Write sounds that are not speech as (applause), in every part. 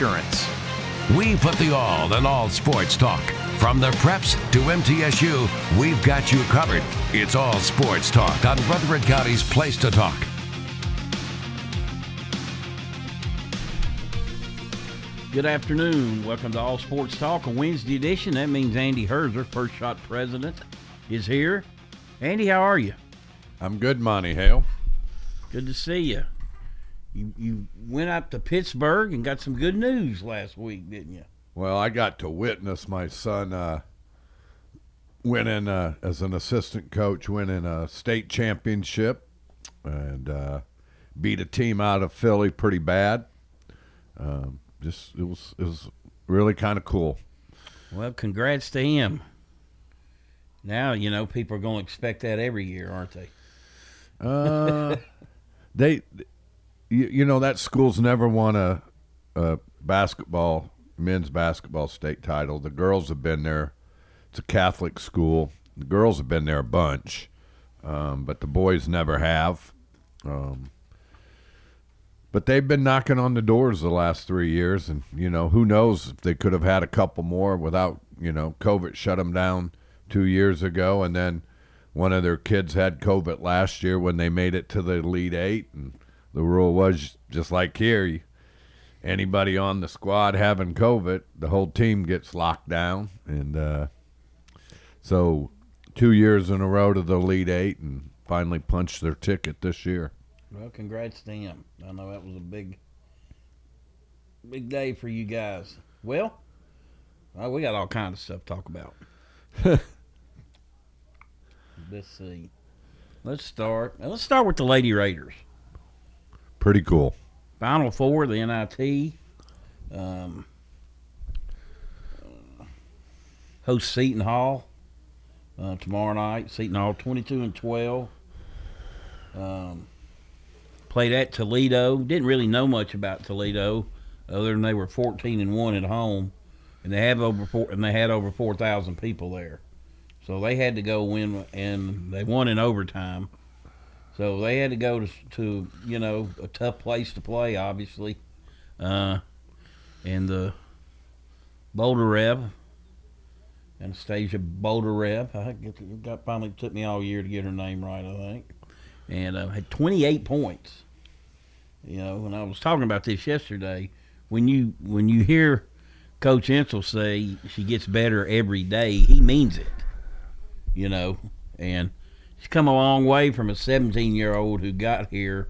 We put the all in all sports talk. From the preps to MTSU, we've got you covered. It's all sports talk on Rutherford County's Place to Talk. Good afternoon. Welcome to All Sports Talk, a Wednesday edition. That means Andy Herzer, first shot president, is here. Andy, how are you? I'm good, Monty Hale. Good to see you. You you went up to Pittsburgh and got some good news last week, didn't you? Well, I got to witness my son uh, winning uh, as an assistant coach, winning a state championship, and uh, beat a team out of Philly pretty bad. Um, just it was it was really kind of cool. Well, congrats to him. Now you know people are going to expect that every year, aren't they? Uh, (laughs) they, you, you know, that school's never won a, a basketball men's basketball state title. The girls have been there. It's a Catholic school. The girls have been there a bunch, um, but the boys never have. Um, but they've been knocking on the doors the last three years, and you know who knows if they could have had a couple more without you know COVID shut them down two years ago, and then one of their kids had COVID last year when they made it to the Elite Eight, and the rule was just like here, you, anybody on the squad having COVID, the whole team gets locked down, and uh, so two years in a row to the Elite Eight, and finally punched their ticket this year. Well, congrats to him. I know that was a big, big day for you guys. Well, well we got all kinds of stuff to talk about. (laughs) Let's see. Let's start. Let's start with the Lady Raiders. Pretty cool. Final four, the NIT. Um, host Seton Hall uh, tomorrow night. Seton Hall, twenty-two and twelve. Um, played at Toledo. Didn't really know much about Toledo, other than they were fourteen and one at home, and they have over four, and they had over four thousand people there. So they had to go win, and they won in overtime. So they had to go to, to you know a tough place to play, obviously, uh, and the Boldyreva, Anastasia Boldyreva. I get, got finally took me all year to get her name right, I think, and uh, had 28 points. You know, when I was talking about this yesterday, when you when you hear Coach Insell say she gets better every day, he means it. You know, and she's come a long way from a 17 year old who got here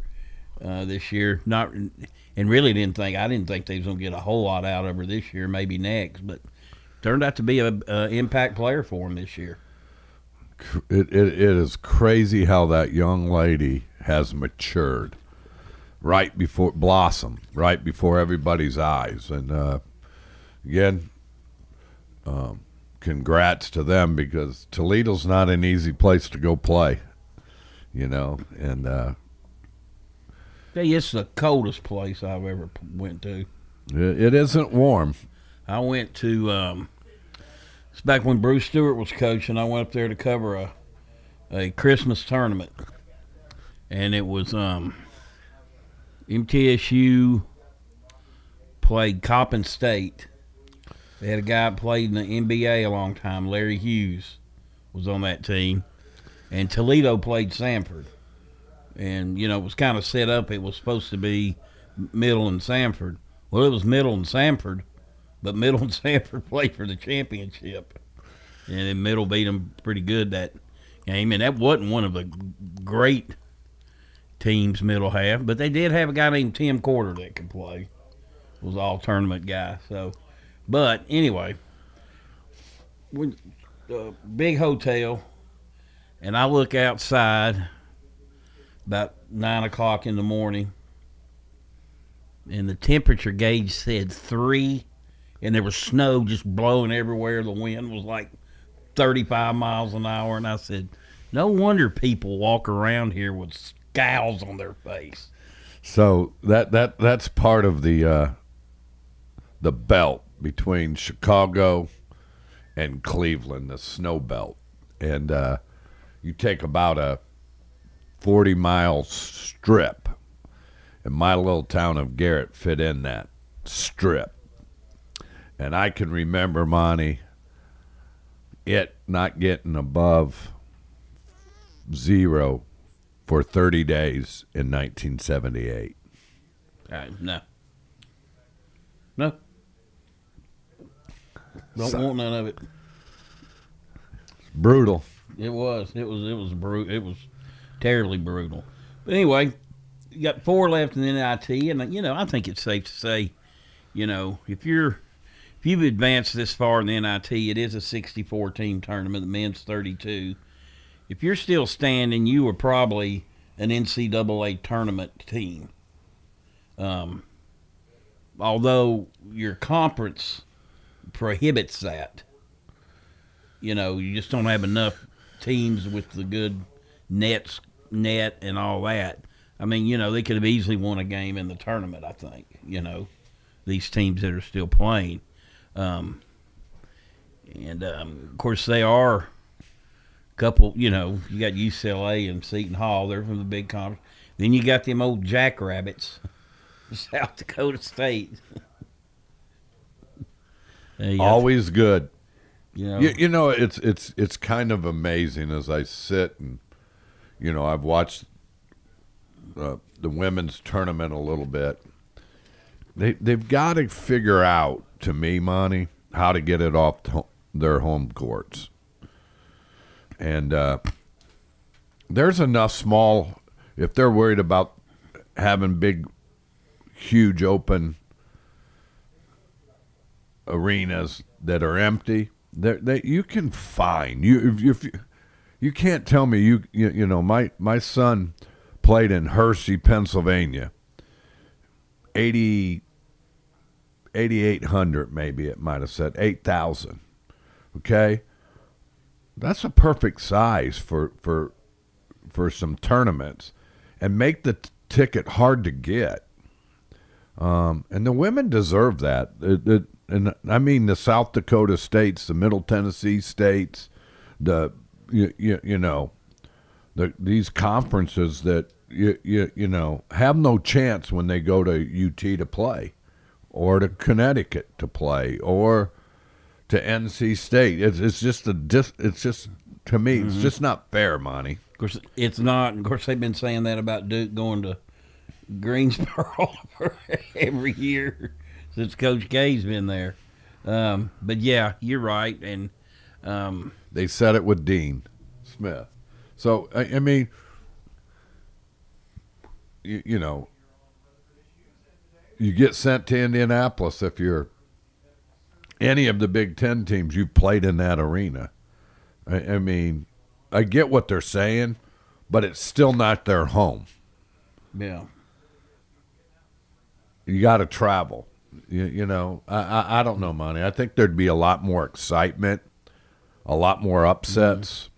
uh, this year. Not and really didn't think I didn't think they was gonna get a whole lot out of her this year, maybe next, but turned out to be a, a impact player for him this year. It, it it is crazy how that young lady has matured right before blossom right before everybody's eyes and uh, again um, congrats to them because Toledo's not an easy place to go play you know and uh, Hey, it's the coldest place I've ever went to. it, it isn't warm I went to um, it's back when Bruce Stewart was coaching. I went up there to cover a a Christmas tournament, and it was um, MTSU played Coppin State. They had a guy played in the NBA a long time, Larry Hughes, was on that team, and Toledo played Samford, and you know it was kind of set up. It was supposed to be Middle and Samford. Well, it was Middle and Samford, but Middle and (laughs) Samford played for the championship, and then Middle beat them pretty good that game. And that wasn't one of the great teams middle half, but they did have a guy named Tim Quarter that could play. Was all tournament guy. So, but anyway, we uh, big hotel, and I look outside about nine o'clock in the morning, and the temperature gauge said three, and there was snow just blowing everywhere. The wind was like 35 miles an hour, and I said, no wonder people walk around here with scowls on their face. So that that that's part of the uh, the belt between Chicago and Cleveland, the snow belt, and uh, you take about a forty mile strip, and my little town of Garrett fit in that strip, and I can remember Monty it not getting above zero for 30 days in 1978. Uh. No. Don't So- want none of it. Brutal. It was. It was. It was brutal. It was terribly brutal. But anyway, you got four left in the NIT, and you know I think it's safe to say, you know, if you're if you've advanced this far in the NIT, it is a 64 team tournament. The men's 32. If you're still standing, you are probably an NCAA tournament team. Um, although your conference prohibits that. You know, you just don't have enough teams with the good nets, net, and all that. I mean, you know, they could have easily won a game in the tournament. I think. You know, these teams that are still playing, um, and um, of course they are a couple. You know, you got UCLA and Seton Hall. They're from the big conference. Then you got them old Jackrabbits, (laughs) South Dakota State. Always good. you know, You, you know, it's it's it's kind of amazing as I sit and you know I've watched uh, the women's tournament a little bit. They they've got to figure out to me, Monty, how to get it off to their home courts. And uh, there's enough small if they're worried about having big, huge open arenas that are empty that that you can find. You if, if you you can't tell me you, you you know my my son played in Hershey Pennsylvania. 80 8800 maybe it might have said 8000 okay? That's a perfect size for for for some tournaments and make the t- ticket hard to get. Um, and the women deserve that. It, it, and I mean the South Dakota states, the Middle Tennessee states, the you, you, you know, the these conferences that you, you you know have no chance when they go to UT to play, or to Connecticut to play, or to NC State. It's it's just a dis, It's just to me, it's mm-hmm. just not fair, Monty. Of course, it's not. Of course, they've been saying that about Duke going to Greensboro (laughs) every year since Coach K's been there. Um, but yeah, you're right, and um, They said it with Dean Smith. So I, I mean, you, you know, you get sent to Indianapolis if you're any of the Big Ten teams. You've played in that arena. I, I mean, I get what they're saying, but it's still not their home. yeah, You got to travel. You, you know, I, I I don't know, money. I think there'd be a lot more excitement, a lot more upsets.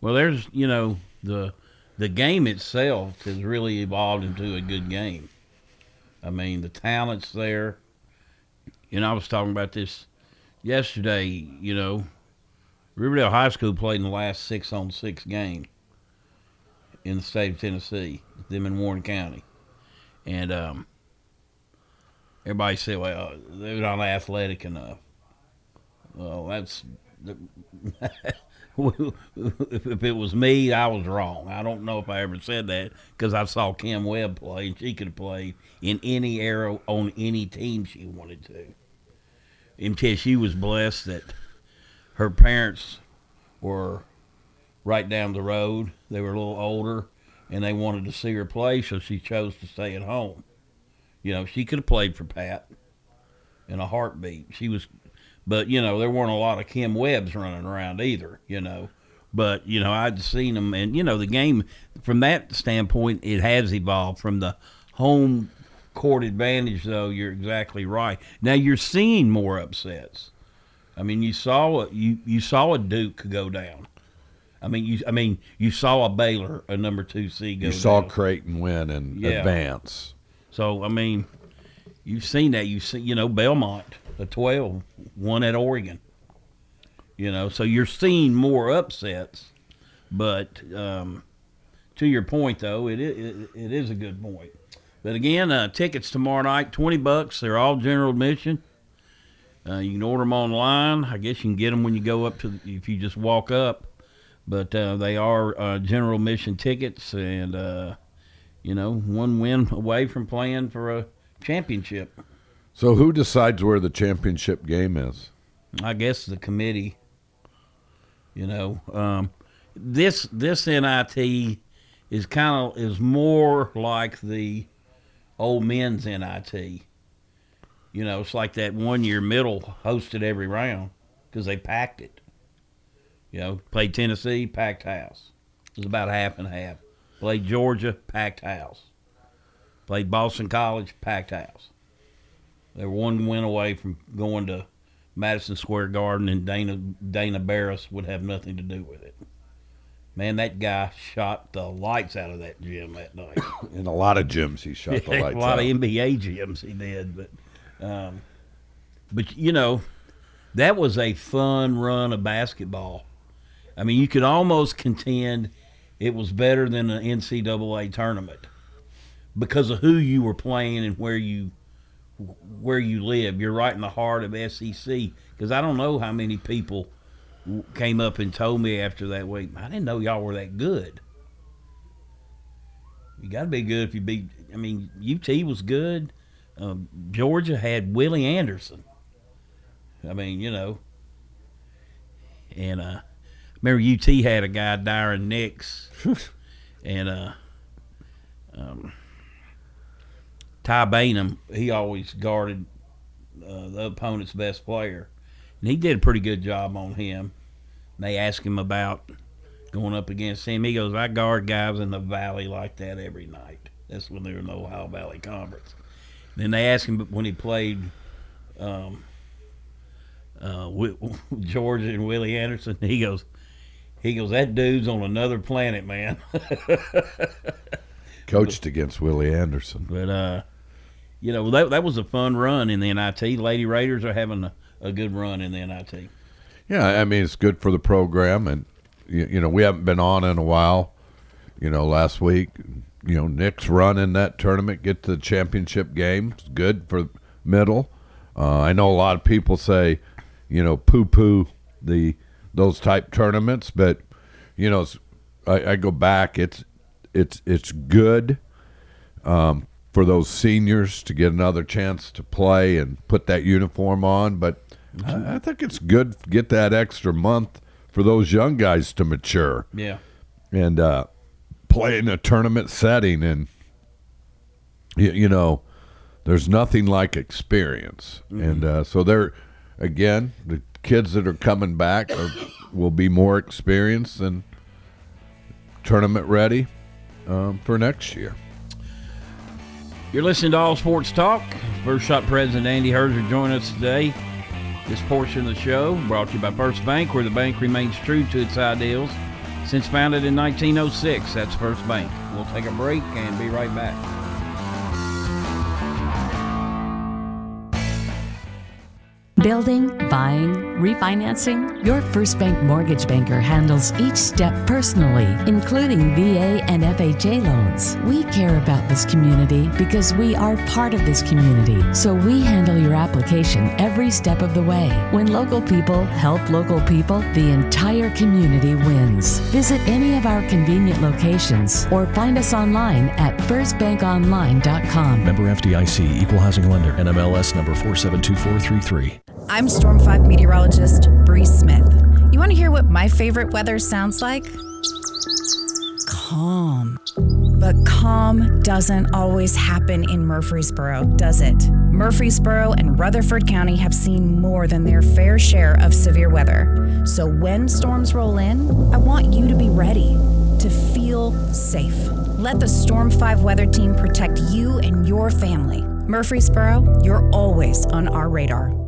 well, there's you know the the game itself has really evolved into a good game. I mean, the talent's there. You know, I was talking about this yesterday. You know, Riverdale High School played in the last six on six game in the state of Tennessee, them in Warren County, and um, everybody said, "Well, they're not athletic enough." Well, that's (laughs) if it was me, I was wrong. I don't know if I ever said that because I saw Kim Webb play, and she could play in any era on any team she wanted to. Until she was blessed that her parents were right down the road. They were a little older. and they wanted to see her play, so she chose to stay at home. You know, she could have played for Pat in a heartbeat. She was, but you know, there weren't a lot of Kim Webbs running around either. You know, but you know, I'd seen them, and you know, the game from that standpoint, it has evolved from the home court advantage. Though you're exactly right. Now you're seeing more upsets. I mean, you saw a, you you saw a Duke go down. I mean, you I mean you saw a Baylor, a number two seed, go. You saw down. Creighton win and Yeah. advance. So I mean, you've seen that. You see, you know, Belmont, a twelve, won at Oregon. You know, so you're seeing more upsets, but um, to your point though, it, it it is a good point. But again, uh, tickets tomorrow night, twenty bucks. They're all general admission. Uh, you can order them online. I guess you can get them when you go up to if you just walk up. But uh, they are uh, general admission tickets, and uh, you know, one win (laughs) away from playing for a championship. So who decides where the championship game is? I guess the committee. You know, um, this this NIT is kind of is more like the old men's NIT. You know, it's like that one year middle hosted every round because they packed it. You know, played Tennessee, packed house. It was about half and half. Played Georgia, packed house. Played Boston College, packed house. They were one win away from going to Madison Square Garden, and Dana Dana Barros would have nothing to do with it. Man, that guy shot the lights out of that gym that night. (coughs) In a lot of gyms, he shot the (laughs) a lights a lot out. of NBA gyms he did, but um, but you know that was a fun run of basketball. I mean, you could almost contend it was better than an NCAA tournament because of who you were playing and where you where you live. You're right in the heart of SEC because I don't know how many people came up and told me after that week, I didn't know y'all were that good. You got to be good if you beat. I mean, UT was good. Um, Georgia had Willie Anderson. I mean, you know, and uh, remember UT had a guy, Dyron Nix, (laughs) and uh, um, Ty Bainham. He always guarded uh, the opponent's best player, and he did a pretty good job on him. And they asked him about going up against him. He goes, I guard guys in the valley like that every night. That's when they were in the Ohio Valley Conference. Then they asked him when he played um, uh, (laughs) Georgia and Willie Anderson. He goes, he goes, that dude's on another planet, man. (laughs) Coached against Willie Anderson. but uh, you know that that was a fun run in the NIT. Lady Raiders are having a, a good run in the NIT. Yeah, I mean it's good for the program, and you, you know we haven't been on in a while. You know, last week, you know Nick's run in that tournament, get to the championship game. It's good for middle. Uh, I know a lot of people say, you know, poo poo the those type tournaments, but you know, I, I go back. It's it's it's good um, for those seniors to get another chance to play and put that uniform on. But I, I think it's good to get that extra month for those young guys to mature Yeah, and uh, play in a tournament setting. And you, you know, there's nothing like experience. And uh, so they're again the kids that are coming back are, will be more experienced and tournament ready um, for next year. You're listening to All Sports Talk. First Shot President Andy Herzer joining us today. This portion of the show brought to you by First Bank, where the bank remains true to its ideals since founded in 1906. That's First Bank. We'll take a break and be right back. Building, buying, refinancing? Your First Bank mortgage banker handles each step personally, including VA and FHA loans. We care about this community because we are part of this community, so we handle your application every step of the way. When local people help local people, the entire community wins. Visit any of our convenient locations or find us online at firstbankonline.com. Member FDIC, Equal Housing Lender, NMLS number 472433. I'm Storm 5 meteorologist Bree Smith. You want to hear what my favorite weather sounds like? Calm. But calm doesn't always happen in Murfreesboro, does it? Murfreesboro and Rutherford County have seen more than their fair share of severe weather. So when storms roll in, I want you to be ready, to feel safe. Let the Storm 5 weather team protect you and your family. Murfreesboro, you're always on our radar.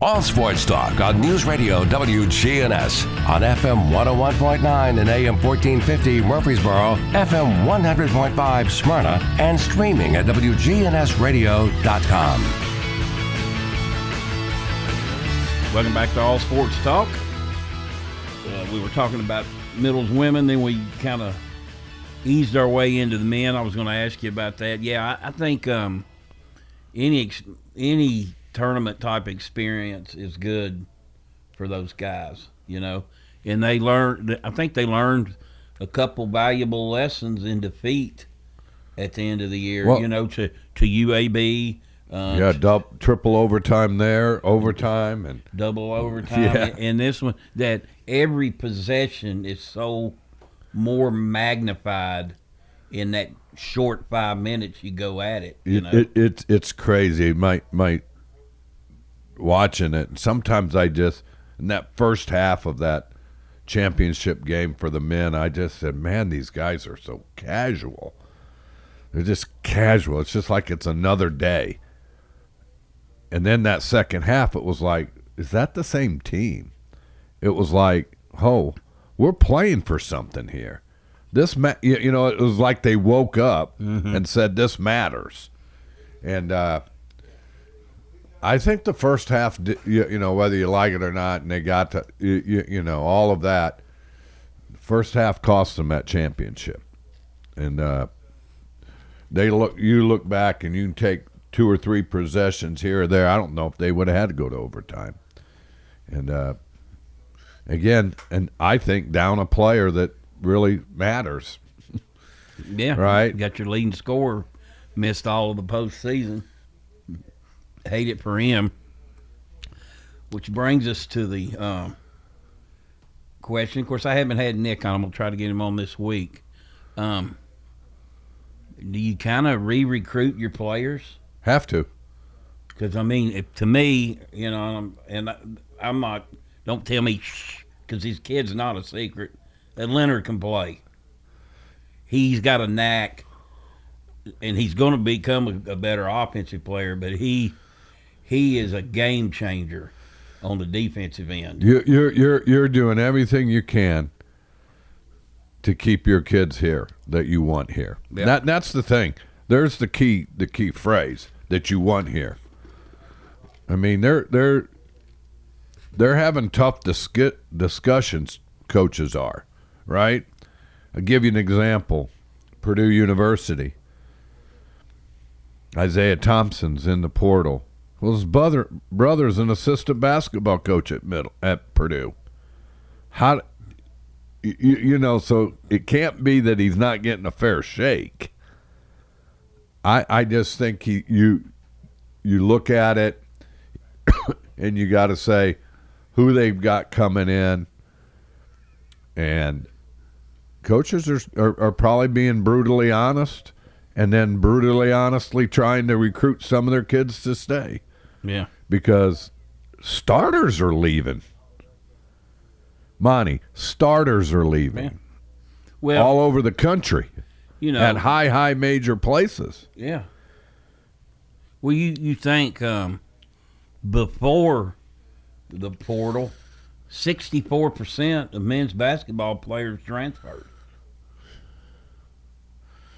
All Sports Talk on News Radio WGNS on FM 101.9 and AM 1450 Murfreesboro, FM 100.5 Smyrna, and streaming at WGNSradio.com. Welcome back to All Sports Talk. Uh, we were talking about middles women, then we kind of eased our way into the men. I was going to ask you about that. Yeah, I, I think um, any any tournament type experience is good for those guys, you know. And they learned. I think they learned a couple valuable lessons in defeat at the end of the year. Well- you know, to to UAB. Uh, Yeah, dub, triple overtime there, overtime, and (laughs) double overtime. Yeah. And this one, that every possession is so more magnified in that short five minutes you go at it. You it, know, it, it's it's crazy. My my watching it. And sometimes I just in that first half of that championship game for the men, I just said, "Man, these guys are so casual. They're just casual. It's just like it's another day." And then that second half, it was like, "Is that the same team?" It was like, "Oh, we're playing for something here." This, ma- you you know, it was like they woke up and said, "This matters," and uh, I think the first half, you, know, whether you like it or not, and they got to, you, you, you know, all of that. First half cost them that championship, and uh, they look. You look back and you can take two or three possessions here or there. I don't know if they would have had to go to overtime, and uh, again, and I think down a player that really matters. yeah, right. You got your leading scorer, missed all of the postseason. Hate it for him. Which brings us to the um, question. Of course, I haven't had Nick on. I'm gonna try to get him on this week. Um, do you kind of re-recruit your players? Have to. Because I mean, if, to me, you know, I'm, and I, I'm not. Don't tell me, because his kid's not a secret. That Leonard can play. He's got a knack, and he's going to become a, a better offensive player. But he, he is a game changer on the defensive end. You, you're you're you're doing everything you can to keep your kids here that you want here. Yeah. That that's the thing. There's the key the key phrase that you want here. I mean, they're they're they're having tough discu- discussions. Coaches are right. I'll give you an example. Purdue University. Isaiah Thompson's in the portal. Well, his brother brother's an assistant basketball coach at middle at Purdue. How, you, you know, so it can't be that he's not getting a fair shake. I I just think he you you look at it (coughs) and you got to say who they've got coming in, and coaches are, are are probably being brutally honest, and then brutally honestly trying to recruit some of their kids to stay Yeah. because starters are leaving. Monty, starters are leaving Well, all over the country. You know, at high, high major places. Yeah. Well, you you think um, before the portal, sixty four percent of men's basketball players transferred.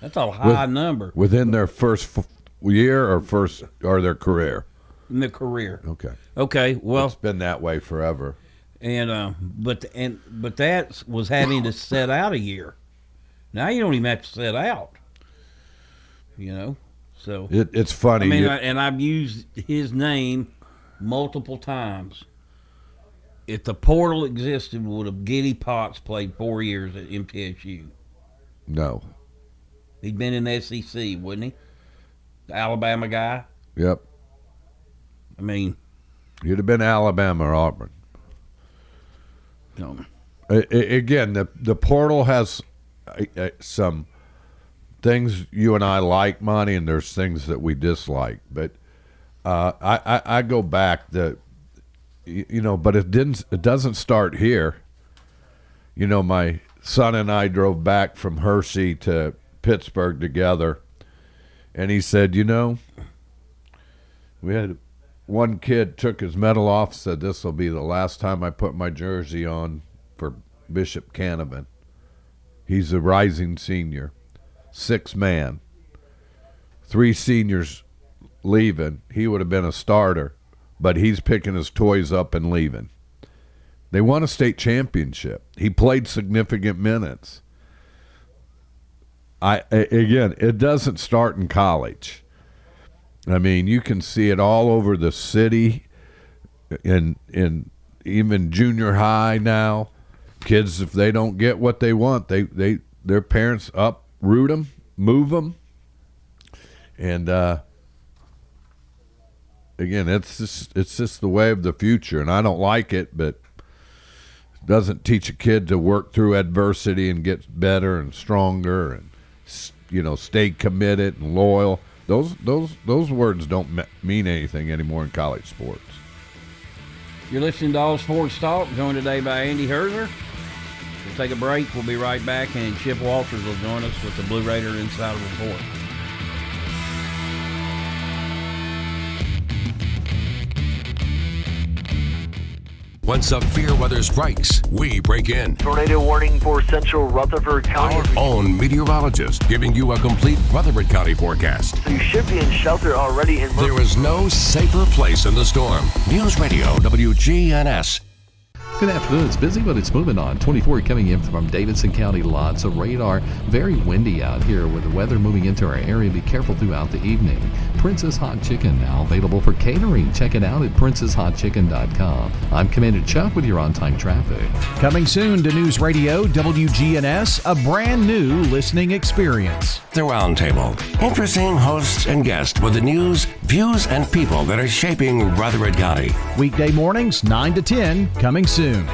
That's a high With- number Within their first f- year or first or their career. In their career. Okay. Okay, well, it's been that way forever. and uh, but and but that was having to set out a year. Now you don't even have to set out. You know, so It, it's funny. I mean, I, and I've used his name multiple times. If the portal existed, would have Giddy Potts played four years at MTSU? no. He'd been in the SEC, wouldn't he? The Alabama guy. Yep. I mean, You'd have been Alabama or Auburn. no. A- a- again, the the portal has uh, some things you and I like, Monty, and there's things that we dislike. But uh, I, I I go back the you you know, but it didn't. It doesn't start here. You know, my son and I drove back from Hershey to Pittsburgh together, and he said, you know, we had one kid took his medal off, said this will be the last time I put my jersey on for Bishop Canevin. He's a rising senior, six man, three seniors leaving. He would have been a starter, but he's picking his toys up and leaving. They won a state championship. He played significant minutes. I again, it doesn't start in college. I mean, you can see it all over the city, in in even junior high now. Kids, if they don't get what they want, they they their parents uproot them, move them, and uh, again, it's just it's just the way of the future, and I don't like it, but it doesn't teach a kid to work through adversity and get better and stronger, and you know, stay committed and loyal. Those those those words don't me- mean anything anymore in college sports. You're listening to All Sports Talk, joined today by Andy Herzer. We'll take a break. We'll be right back, and Chip Walters will join us with the Blue Raider Insider Report. When severe weather strikes, we break in. Tornado warning for central Rutherford County. Our own meteorologist giving you a complete Rutherford County forecast. So you should be in shelter already in There is no safer place in the storm. News Radio WGNS. Good afternoon. It's busy, but it's moving on. 24 coming in from Davidson County. Lots of radar. Very windy out here with the weather moving into our area. Be careful throughout the evening. Princess Hot Chicken now available for catering. Check it out at princesshotchicken.com. I'm Commander Chuck with your on time traffic. Coming soon to News Radio WGNS, a brand new listening experience. The Roundtable. Interesting hosts and guests with the news, views, and people that are shaping Rutherford County. Weekday mornings, 9 to 10, coming soon.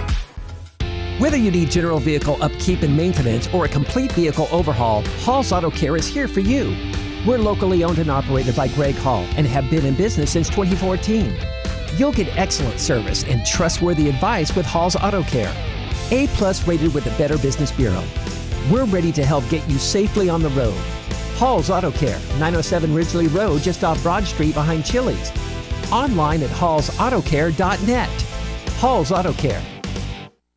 Whether you need general vehicle upkeep and maintenance or a complete vehicle overhaul, Hall's Auto Care is here for you. We're locally owned and operated by Greg Hall and have been in business since 2014. You'll get excellent service and trustworthy advice with Hall's Auto Care. A plus rated with the Better Business Bureau. We're ready to help get you safely on the road. Hall's Auto Care, 907 Ridgely Road, just off Broad Street behind Chili's. Online at hallsautocare.net. Hall's Auto Care.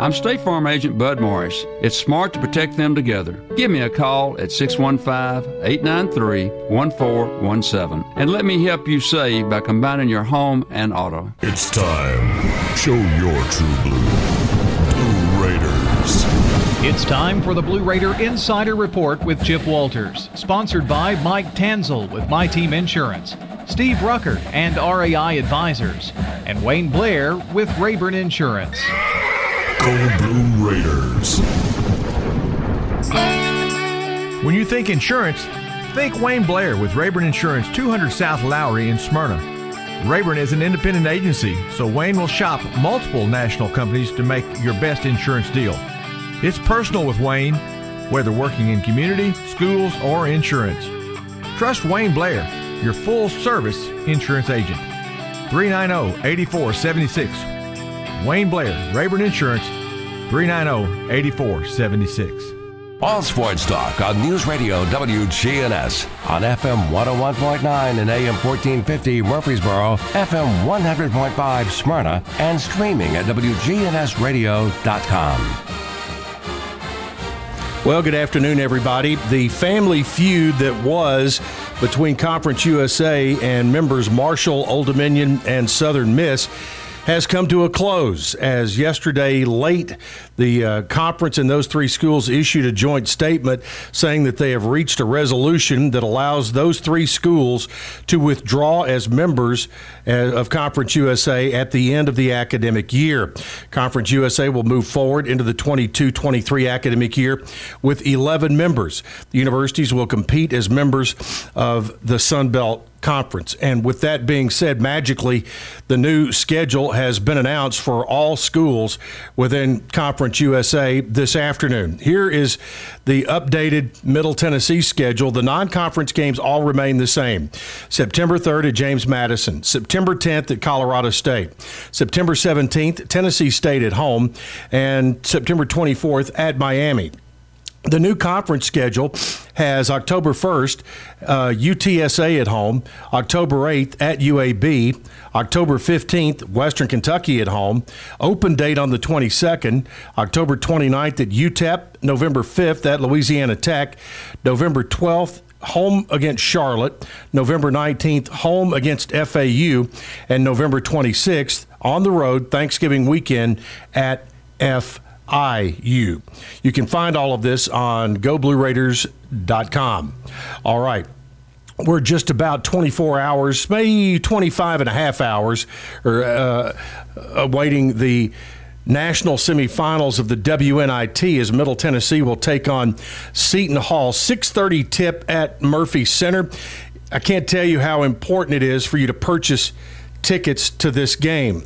I'm State Farm Agent Bud Morris. It's smart to protect them together. Give me a call at 615 893 1417 and let me help you save by combining your home and auto. It's time. Show your true blue. Blue Raiders. It's time for the Blue Raider Insider Report with Chip Walters, sponsored by Mike Tanzel with My Team Insurance, Steve Rucker and RAI Advisors, and Wayne Blair with Rayburn Insurance. Go Blue Raiders. When you think insurance, think Wayne Blair with Rayburn Insurance, 200 South Lowry in Smyrna. Rayburn is an independent agency, so Wayne will shop multiple national companies to make your best insurance deal. It's personal with Wayne, whether working in community, schools, or insurance. Trust Wayne Blair, your full service insurance agent. 390 8476. Wayne Blair, Rayburn Insurance, 390 8476. All Sports Talk on News Radio WGNS on FM 101.9 and AM 1450 Murfreesboro, FM 100.5 Smyrna, and streaming at WGNSradio.com. Well, good afternoon, everybody. The family feud that was between Conference USA and members Marshall, Old Dominion, and Southern Miss has come to a close as yesterday late the uh, conference and those three schools issued a joint statement saying that they have reached a resolution that allows those three schools to withdraw as members uh, of Conference USA at the end of the academic year. Conference USA will move forward into the 22 23 academic year with 11 members. The universities will compete as members of the Sun Belt Conference. And with that being said, magically, the new schedule has been announced for all schools within Conference USA this afternoon. Here is the updated Middle Tennessee schedule. The non conference games all remain the same September 3rd at James Madison, September 10th at Colorado State, September 17th, Tennessee State at home, and September 24th at Miami. The new conference schedule has October 1st, uh, UTSA at home, October 8th at UAB, October 15th, Western Kentucky at home, open date on the 22nd, October 29th at UTEP, November 5th at Louisiana Tech, November 12th home against Charlotte, November 19th, home against FAU, and November 26th on the road, Thanksgiving weekend at FAU. IU. You can find all of this on goblueraiders.com. All right. We're just about 24 hours, maybe 25 and a half hours, or uh, awaiting the national semifinals of the WNIT as Middle Tennessee will take on Seton Hall. 6:30 tip at Murphy Center. I can't tell you how important it is for you to purchase tickets to this game.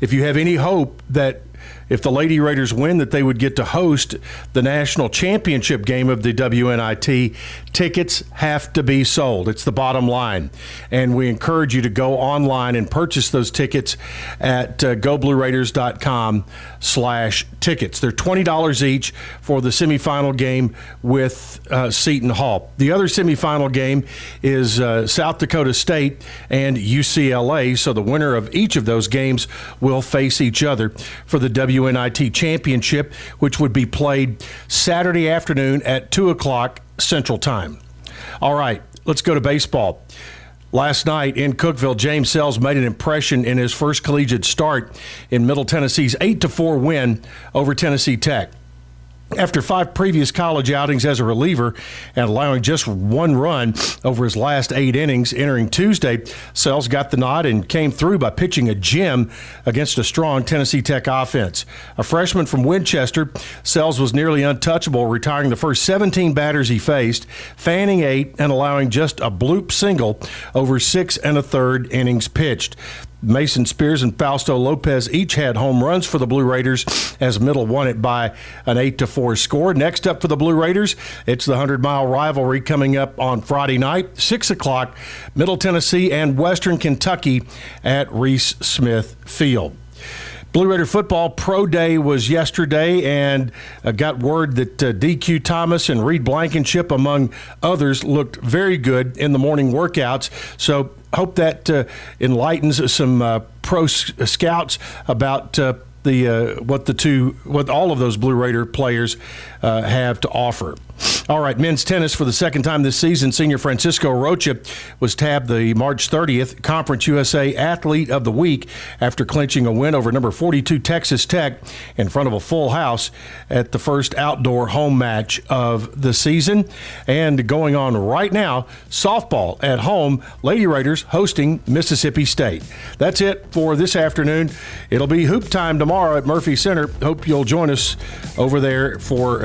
If you have any hope that if the Lady Raiders win, that they would get to host the national championship game of the WNIT. Tickets have to be sold. It's the bottom line. And we encourage you to go online and purchase those tickets at uh, goblueraiders.com slash tickets. They're $20 each for the semifinal game with uh, Seton Hall. The other semifinal game is uh, South Dakota State and UCLA. So the winner of each of those games will face each other for the WNIT WNIT Championship, which would be played Saturday afternoon at 2 o'clock Central Time. All right, let's go to baseball. Last night in Cookeville, James Sells made an impression in his first collegiate start in Middle Tennessee's 8 4 win over Tennessee Tech. After five previous college outings as a reliever and allowing just one run over his last eight innings, entering Tuesday, Sells got the nod and came through by pitching a gem against a strong Tennessee Tech offense. A freshman from Winchester, Sells was nearly untouchable, retiring the first 17 batters he faced, fanning eight and allowing just a bloop single over six and a third innings pitched. Mason Spears and Fausto Lopez each had home runs for the Blue Raiders as Middle won it by an 8 to 4 score. Next up for the Blue Raiders, it's the 100 mile rivalry coming up on Friday night, 6 o'clock, Middle Tennessee and Western Kentucky at Reese Smith Field. Blue Raider football pro day was yesterday, and uh, got word that uh, DQ Thomas and Reed Blankenship, among others, looked very good in the morning workouts. So hope that uh, enlightens some uh, pro s- scouts about uh, the uh, what the two what all of those Blue Raider players uh, have to offer. All right, men's tennis for the second time this season. Senior Francisco Rocha was tabbed the March 30th Conference USA Athlete of the Week after clinching a win over number 42 Texas Tech in front of a full house at the first outdoor home match of the season. And going on right now, softball at home, Lady Raiders hosting Mississippi State. That's it for this afternoon. It'll be hoop time tomorrow at Murphy Center. Hope you'll join us over there for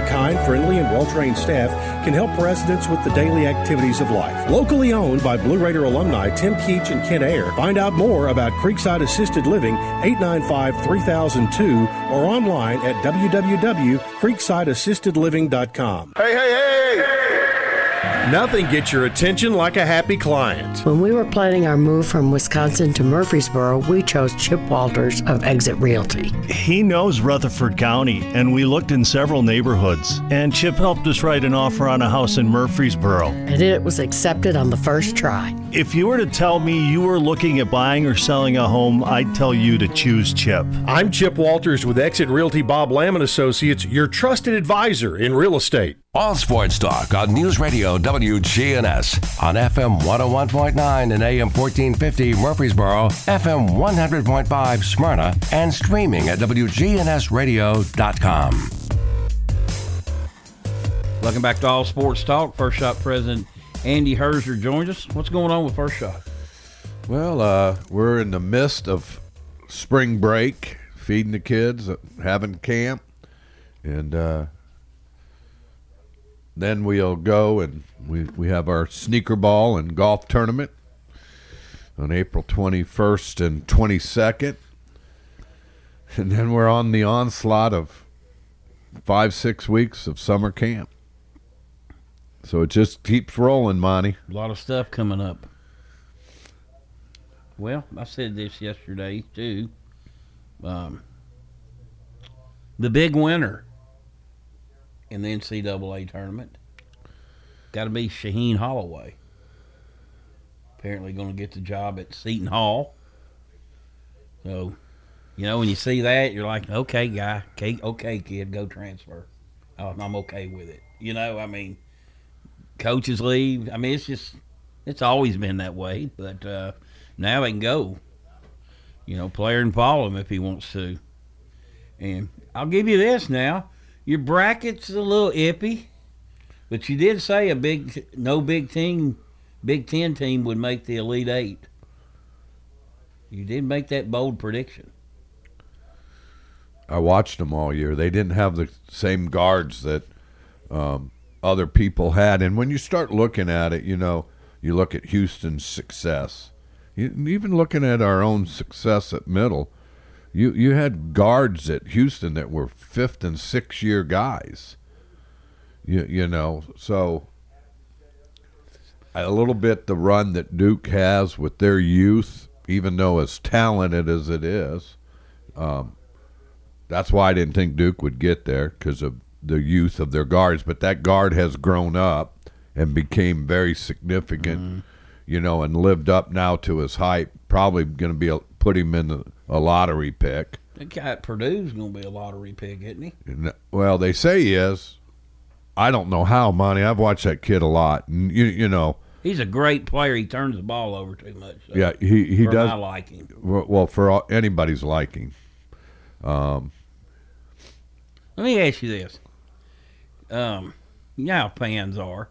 A kind, friendly, and well trained staff can help residents with the daily activities of life. Locally owned by Blue Raider alumni Tim Keach and Ken Ayer. Find out more about Creekside Assisted Living 895 3002 or online at www.creeksideassistedliving.com. Hey, hey, hey! Nothing gets your attention like a happy client. When we were planning our move from Wisconsin to Murfreesboro, we chose Chip Walters of Exit Realty. He knows Rutherford County, and we looked in several neighborhoods. And Chip helped us write an offer on a house in Murfreesboro. And it was accepted on the first try. If you were to tell me you were looking at buying or selling a home, I'd tell you to choose Chip. I'm Chip Walters with Exit Realty Bob Lamb and Associates, your trusted advisor in real estate. All Sports Talk on News Radio WGNS on FM 101.9 and AM 1450 Murfreesboro, FM 100.5 Smyrna, and streaming at WGNSradio.com. Welcome back to All Sports Talk. First Shot President Andy Herzer joins us. What's going on with First Shot? Well, uh, we're in the midst of spring break, feeding the kids, having camp, and uh, then we'll go and we, we have our sneaker ball and golf tournament on April 21st and 22nd. And then we're on the onslaught of five, six weeks of summer camp. So it just keeps rolling, Monty. A lot of stuff coming up. Well, I said this yesterday too. Um, the big winner in the NCAA tournament got to be Shaheen Holloway. Apparently, going to get the job at Seton Hall. So, you know, when you see that, you're like, okay, guy, okay, okay kid, go transfer. Oh, I'm okay with it. You know, I mean, coaches leave. I mean, it's just, it's always been that way. But uh, now they can go. You know, player and follow him if he wants to. And I'll give you this now. Your bracket's a little ippy, but you did say a big, no big team, Big Ten team would make the Elite Eight. You did make that bold prediction. I watched them all year. They didn't have the same guards that um, other people had. And when you start looking at it, you know, you look at Houston's success. Even looking at our own success at middle, you you had guards at Houston that were fifth and sixth year guys. You you know, so a little bit the run that Duke has with their youth, even though as talented as it is, um, that's why I didn't think Duke would get there because of the youth of their guards. But that guard has grown up and became very significant, Mm-hmm. You know, and lived up now to his hype, Probably going to be a, put him in a, a lottery pick. That guy at Purdue's going to be a lottery pick, isn't he? And, Well, they say he is. I don't know how, Monty. I've watched that kid a lot, and you you know, He's a great player. He turns the ball over too much. though, yeah, he he for does. my liking. Well, well, for all, anybody's liking. Um, Let me ask you this. Um, you know how fans are.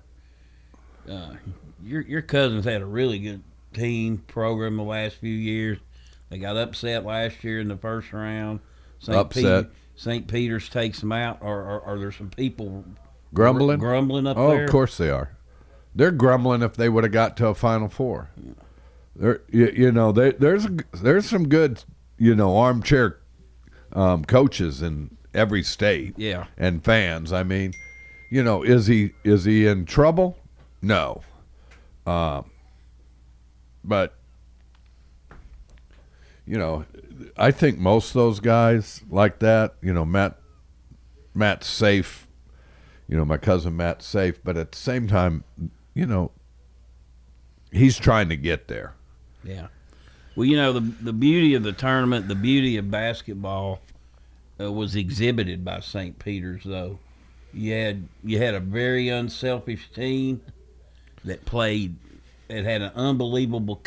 Uh, your your cousins had a really good team program the last few years. They got upset last year in the first round. St. Upset. St. Peter's takes them out, or, or are there some people grumbling, grumbling up oh, there? of course they are. They're grumbling if they would have got to a Final Four. There, you, you know, they, there's a, there's some good, you know, armchair um, coaches in every state. Yeah. and fans. I mean, you know, is he is he in trouble? No, um, but you know, I think most of those guys like that. You know, Matt Matt's safe. You know, my cousin Matt's safe, but at the same time, you know, he's trying to get there. Yeah. Well, you know the the beauty of the tournament, the beauty of basketball, uh, was exhibited by St. Peter's. Though you had you had a very unselfish team that played, that had an unbelievable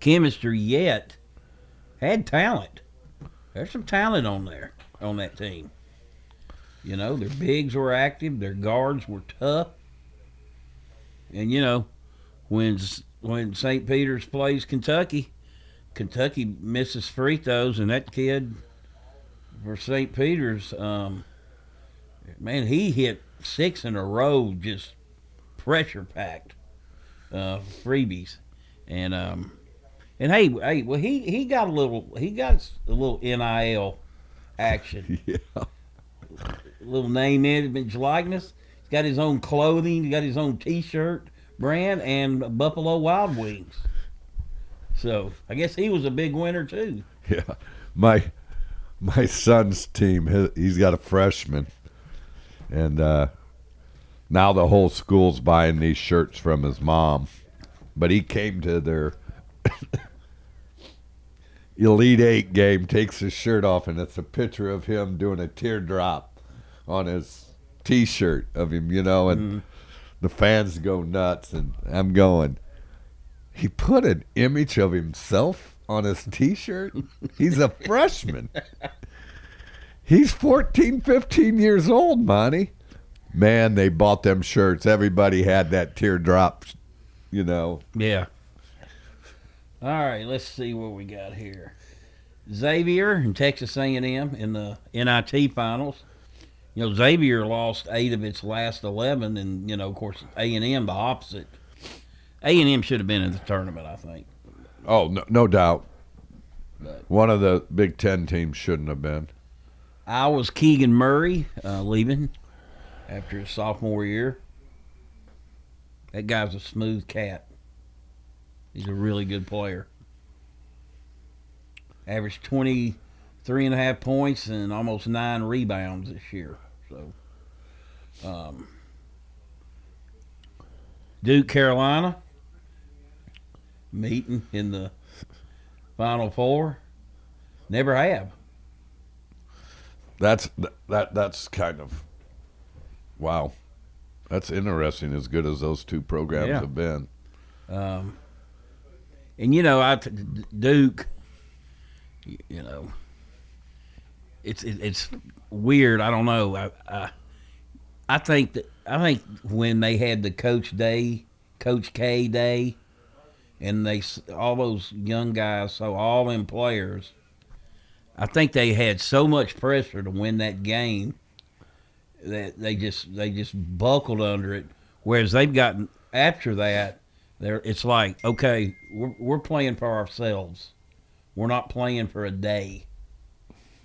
chemistry, yet had talent. There's some talent on there on that team. You know, their bigs were active, their guards were tough, and you know, when when St. Peter's plays Kentucky, Kentucky misses free throws, and that kid for St. Peter's, um, man, he hit six in a row, just pressure packed uh, freebies, and um, and hey, hey, well, he he got a little, he got a little NIL action, (laughs) yeah, little name image likeness. He's got his own clothing. He got his own T-shirt brand and Buffalo Wild Wings. So I guess he was a big winner too. Yeah, my my son's team. he- He's got a freshman, and uh, now the whole school's buying these shirts from his mom. But he came to their (coughs) Elite Eight game, takes his shirt off, and it's a picture of him doing a teardrop on his T-shirt of him, you know, and mm-hmm. the fans go nuts, and I'm going. He put an image of himself on his T-shirt. He's a (laughs) freshman. He's 14, 15 years old, Monty. Man, they bought them shirts. Everybody had that teardrop, you know. Yeah. All right, let's see what we got here. Xavier and Texas A&M in the NIT finals. You know, Xavier lost eight of its last eleven, and you know, of course, A&M the opposite. A&M should have been in the tournament, I think. Oh, no, no doubt. One of the Big Ten teams shouldn't have been. I was Keegan Murray uh, leaving after his sophomore year. That guy's a smooth cat. He's a really good player. Averaged 23 and a half points and almost nine rebounds this year. So, um, Duke, Carolina, meeting in the Final Four. Never have. That's that that's kind of wow. That's interesting. As good as those two programs Yeah. have been. Um, and you know, I Duke, you know, it's it, it's weird. I don't know. I, I I think that I think when they had the Coach Day, Coach K Day, and they all those young guys, so all them players, I think they had so much pressure to win that game that they just they just buckled under it. Whereas they've gotten after that, they're it's like okay, we're we're playing for ourselves. We're not playing for a day.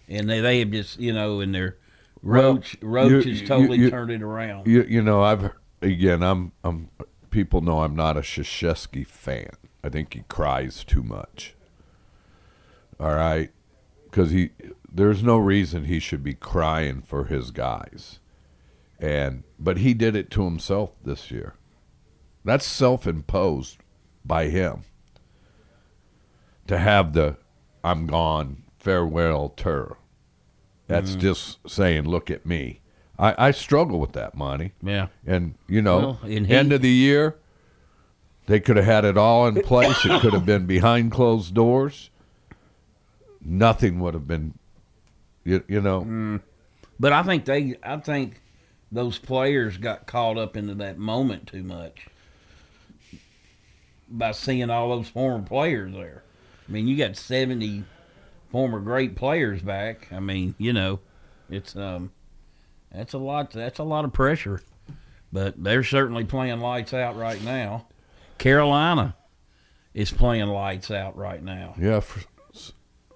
And they they have just you know in their Roach Well, Roach you- has totally you- turned it around. You you know I've again I'm I'm people know I'm not a Krzyzewski fan. I think he cries too much. All right, because he there's no reason he should be crying for his guys, and but he did it to himself this year. That's self-imposed by him. To have the I'm gone farewell tour. That's Mhm. just saying, look at me. I, I struggle with that, Monty. Yeah. And, you know, Well, and he- end of the year, they could have had it all in place. it could have been behind closed doors. Nothing would have been, you, you know. Mm. But I think they, I think those players got caught up into that moment too much by seeing all those former players there. I mean, you got seventy former great players back. I mean, you know, it's um, that's a lot. That's a lot of pressure. But they're certainly playing lights out right now. Carolina is playing lights out right now. Yeah, for,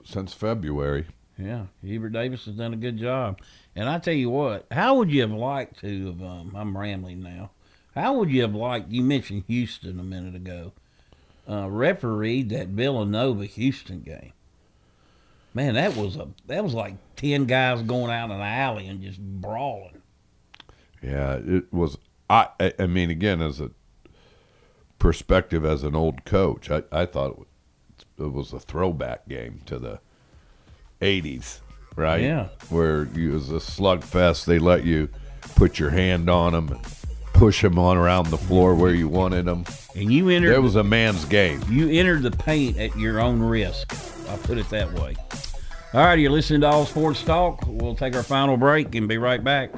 since February. Yeah, Hubert Davis has done a good job. And I tell you what, how would you have liked to have? Um, I'm rambling now. How would you have liked? You mentioned Houston a minute ago. Uh, refereed that Villanova Houston game. Man, that was a that was like ten guys going out in an alley and just brawling. Yeah, it was. I, I mean, again, as a perspective as an old coach, I, I thought it was a throwback game to the '80s, right? Yeah. where you, it was a slugfest. They let you put your hand on them, and push them on around the floor where you wanted them, and you entered. It was a man's game. You entered the paint at your own risk. I'll put it that way. All right, you're listening to All Sports Talk. We'll take our final break and be right back.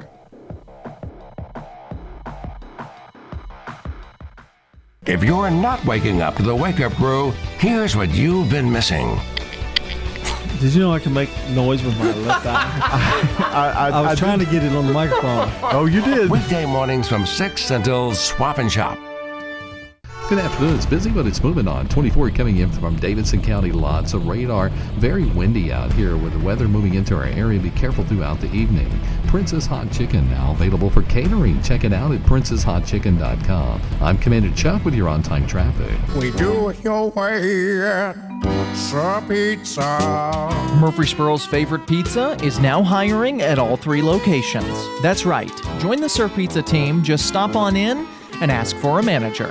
If you're not waking up to the wake up crew, here's what you've been missing. Did you know I can make noise with my left eye? (laughs) I, I was I trying did- to get it on the microphone. Oh, you did. Weekday mornings from 6 until Swap and Shop. Good afternoon. It's busy, but it's moving on. 24 coming in from Davidson County lots of radar. Very windy out here with the weather moving into our area. Be careful throughout the evening. Prince's Hot Chicken now available for catering. Check it out at princeshotchicken.com. I'm Commander Chuck with your on-time traffic. We do it your way at Sir Pizza. Murfreesboro's favorite pizza is now hiring at all three locations. That's right. Join the Sir Pizza team. Just stop on in and ask for a manager.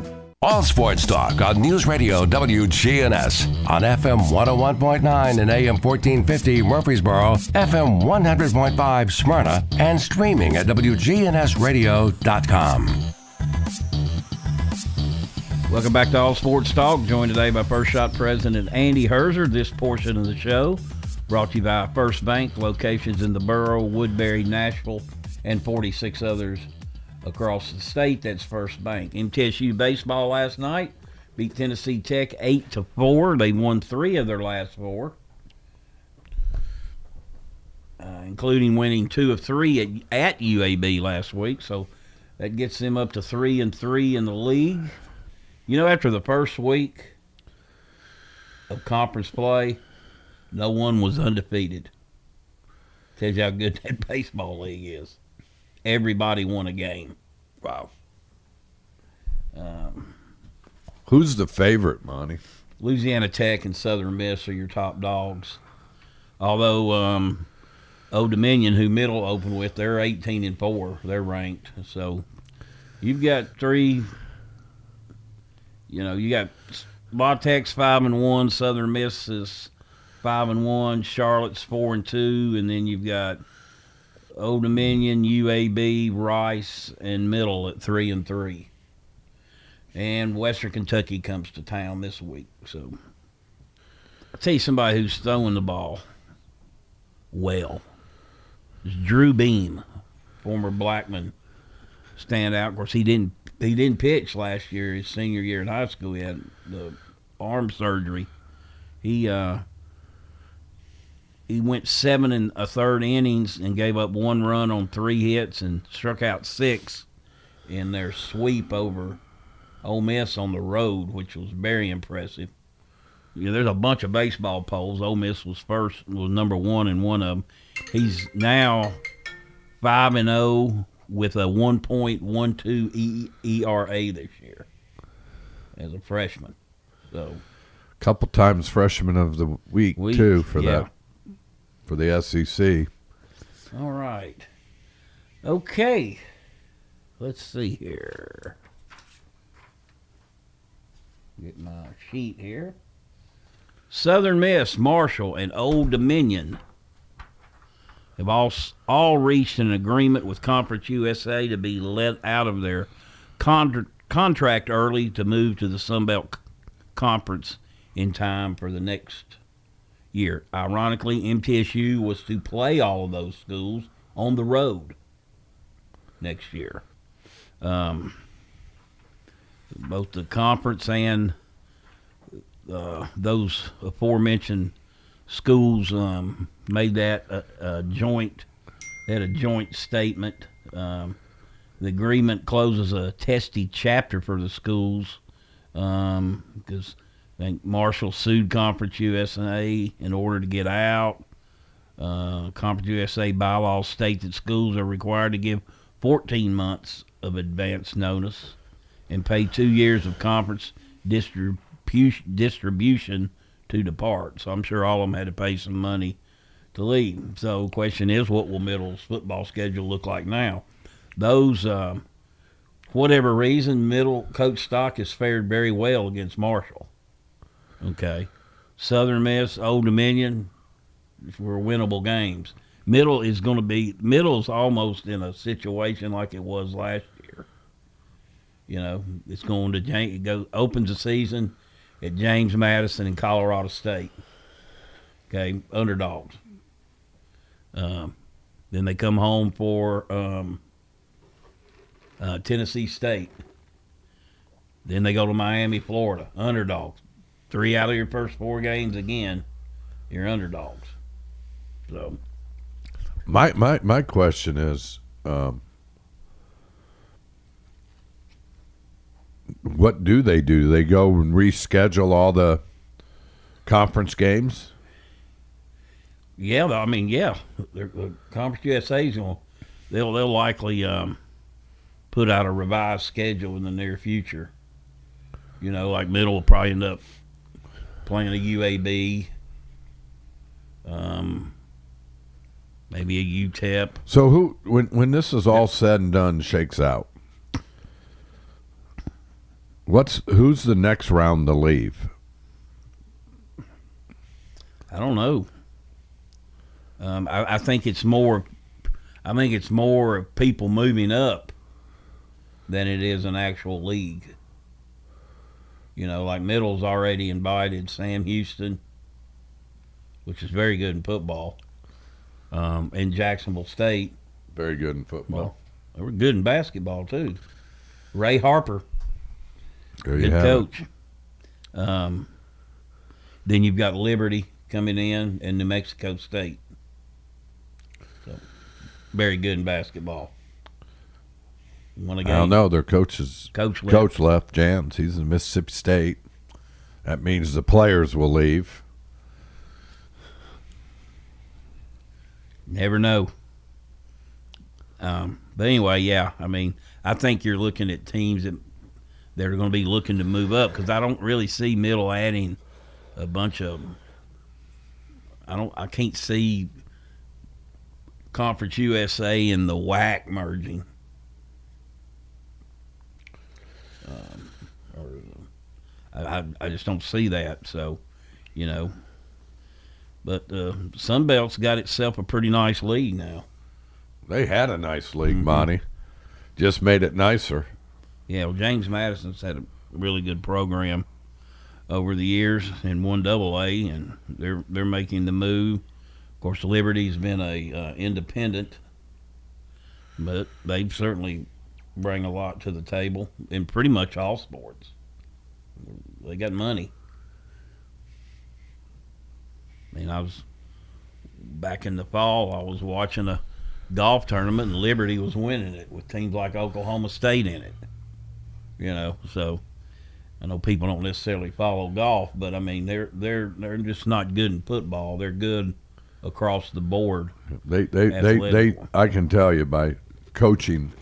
All Sports Talk on News Radio WGNS on FM 101.9 and AM 1450 Murfreesboro, FM 100.5 Smyrna, and streaming at WGNSradio.com. Welcome back to All Sports Talk. Joined today by First Shot President Andy Herzer. This portion of the show brought to you by First Bank, locations in the borough, Woodbury, Nashville, and 46 others across the state. That's First Bank. MTSU baseball last night beat Tennessee Tech eight to four. They won three of their last four, uh, including winning two of three at, at UAB last week. So that gets them up to three and three in the league. You know, after the first week of conference play, no one was undefeated. Tells you how good (laughs) that baseball league is. Everybody won a game. Wow. Um, Who's the favorite, Monty? Louisiana Tech and Southern Miss are your top dogs. Although um, Old Dominion, who Middle opened with, they're 18 and four. They're ranked. So you've got three. You know, you got La Tech's five and one, Southern Miss is five and one, Charlotte's four and two, and then you've got Old Dominion, UAB, Rice, and Middle at three and three. And Western Kentucky comes to town this week. So I'll tell you somebody who's throwing the ball well. It's Drew Beam, former Blackman standout. Of course, he didn't he didn't pitch last year. His senior year in high school, he had the arm surgery. He uh, he went seven and a third innings and gave up one run on three hits and struck out six in their sweep over Ole Miss on the road, which was very impressive. You know, there's a bunch of baseball polls. Ole Miss was first, was number one in one of them. He's now five and zero with a 1.12 e- ERA this year as a freshman. So a Couple times freshman of the week, Week, too for yeah. that for the SEC. All right. Okay. Let's see here. Get my sheet here. Southern Miss, Marshall, and Old Dominion have all all reached an agreement with Conference USA to be let out of their contra- contract early to move to the Sun Belt Conference in time for the next year. Ironically, MTSU was to play all of those schools on the road next year. Um, both the conference and uh, those aforementioned schools um, made that a, a joint had a joint statement. Um, the agreement closes a testy chapter for the schools because I think Marshall sued Conference USA in order to get out. Uh, Conference USA bylaws state that schools are required to give 14 months of advance notice and pay two years of conference distribution to depart. So I'm sure all of them had to pay some money to leave. So the question is, what will Middle's football schedule look like now? Those, um, whatever reason, Middle Coach Stock has fared very well against Marshall. Okay, Southern Miss, Old Dominion were winnable games. Middle is going to be Middle's almost in a situation like it was last year. You know, it's going to. It goes opens the season at James Madison and Colorado State. Okay, underdogs. Um, then they come home for um, uh, Tennessee State. Then they go to Miami, Florida, underdogs. Three out of your first four games again, you're underdogs. So My my my question is, um, what do they do? Do they go and reschedule all the conference games? Yeah, I mean, yeah, the Conference USA's going. They'll they'll likely um, put out a revised schedule in the near future. You know, like middle will probably end up playing a UAB, um, maybe a UTEP. So who when when this is all said and done shakes out? What's who's the next round to leave? I don't know. Um, I, I think it's more. I think it's more of people moving up than it is an actual league. You know, like Middle's already invited Sam Houston, which is very good in football, um, and Jacksonville State. Very good in football. They were good in basketball too. Ray Harper, There good coach. Um, then you've got Liberty coming in and New Mexico State. So, very good in basketball. Won a I game. don't know. Their coaches Coach left. coach left. Jans. He's in Mississippi State. That means the players will leave. Never know. Um, but anyway, yeah. I mean, I think you're looking at teams that that are going to be looking to move up because I don't really see Middle adding a bunch of. them. I don't. I can't see Conference USA and the WAC merging. Um, or, I, I I just don't see that. So, you know. But uh, Sunbelt's got itself a pretty nice league now. They had a nice league, Mm-hmm. Monty. Just made it nicer. Yeah, well, James Madison's had a really good program over the years in one double A, and they're they're making the move. Of course, Liberty's been a uh, independent, but they've certainly bring a lot to the table in pretty much all sports. They got money. I mean, I was back in the fall. I was watching a golf tournament, and Liberty was winning it with teams like Oklahoma State in it. You know, so I know people don't necessarily follow golf, but I mean they're they're they're just not good in football. They're good across the board. They they they, they. I can tell you by coaching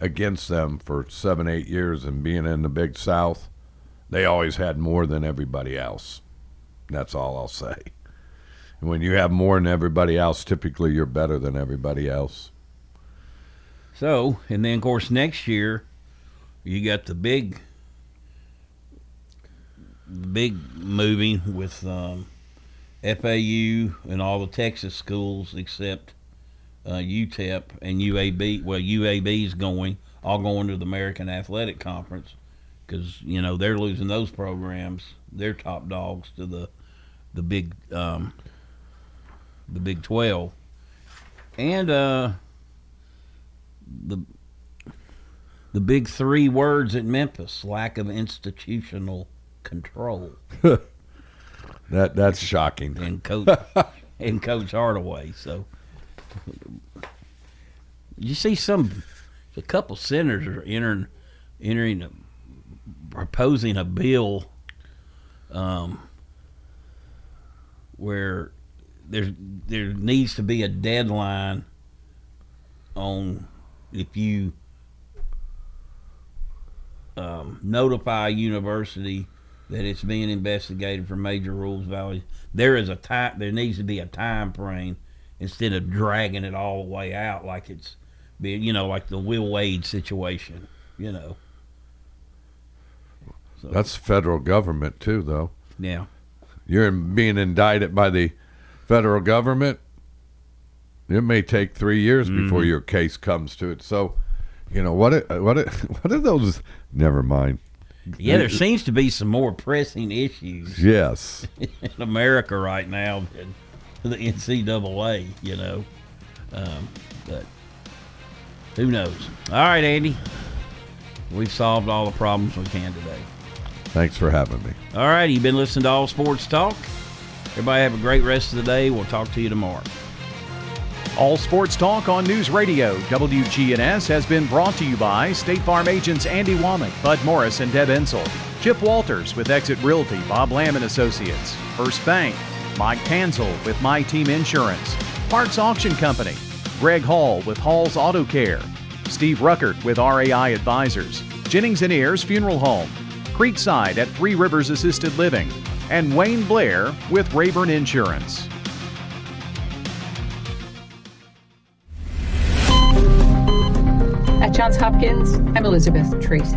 against them for seven eight years and being in the Big South, they always had more than everybody else. That's all I'll say. And when you have more than everybody else, typically you're better than everybody else. So, and then of course next year, you got the big, big moving with um, FAU and all the Texas schools except uh, UTEP and UAB. Well, UAB is going, all going to the American Athletic Conference because you know they're losing those programs. They're top dogs to the the big um, the Big Twelve, and uh, the the big three words at Memphis: lack of institutional control. (laughs) That that's shocking. And coach and Coach Hardaway. So you see some a couple senators are entering entering a, proposing a bill um, where there there needs to be a deadline on if you um, notify a university that it's being investigated for major rules violation. There is a time. There needs to be a time frame instead of dragging it all the way out like it's, being, you know, like the Will Wade situation. You know. So, That's federal government too, though. yeah. You're being indicted by the federal government. It may take three years before Mhm. your case comes to it. So, you know what? It, what? It, (laughs) what are those? Never mind. Yeah, there seems to be some more pressing issues. Yes. (laughs) in America right now than (laughs) the NCAA. You know, um, but who knows? All right, Andy, we've solved all the problems we can today. Thanks for having me. All right, you've been listening to All Sports Talk. Everybody have a great rest of the day. We'll talk to you tomorrow. All Sports Talk on News Radio WGNS has been brought to you by State Farm agents Andy Womack, Bud Morris, and Deb Insell. Chip Walters with Exit Realty, Bob Lamb and Associates. First Bank, Mike Tanzel with My Team Insurance. Parks Auction Company, Greg Hall with Hall's Auto Care. Steve Ruckert with RAI Advisors. Jennings and Ayers Funeral Home. Creekside at Three Rivers Assisted Living. And Wayne Blair with Rayburn Insurance. At Johns Hopkins, I'm Elizabeth Tracy.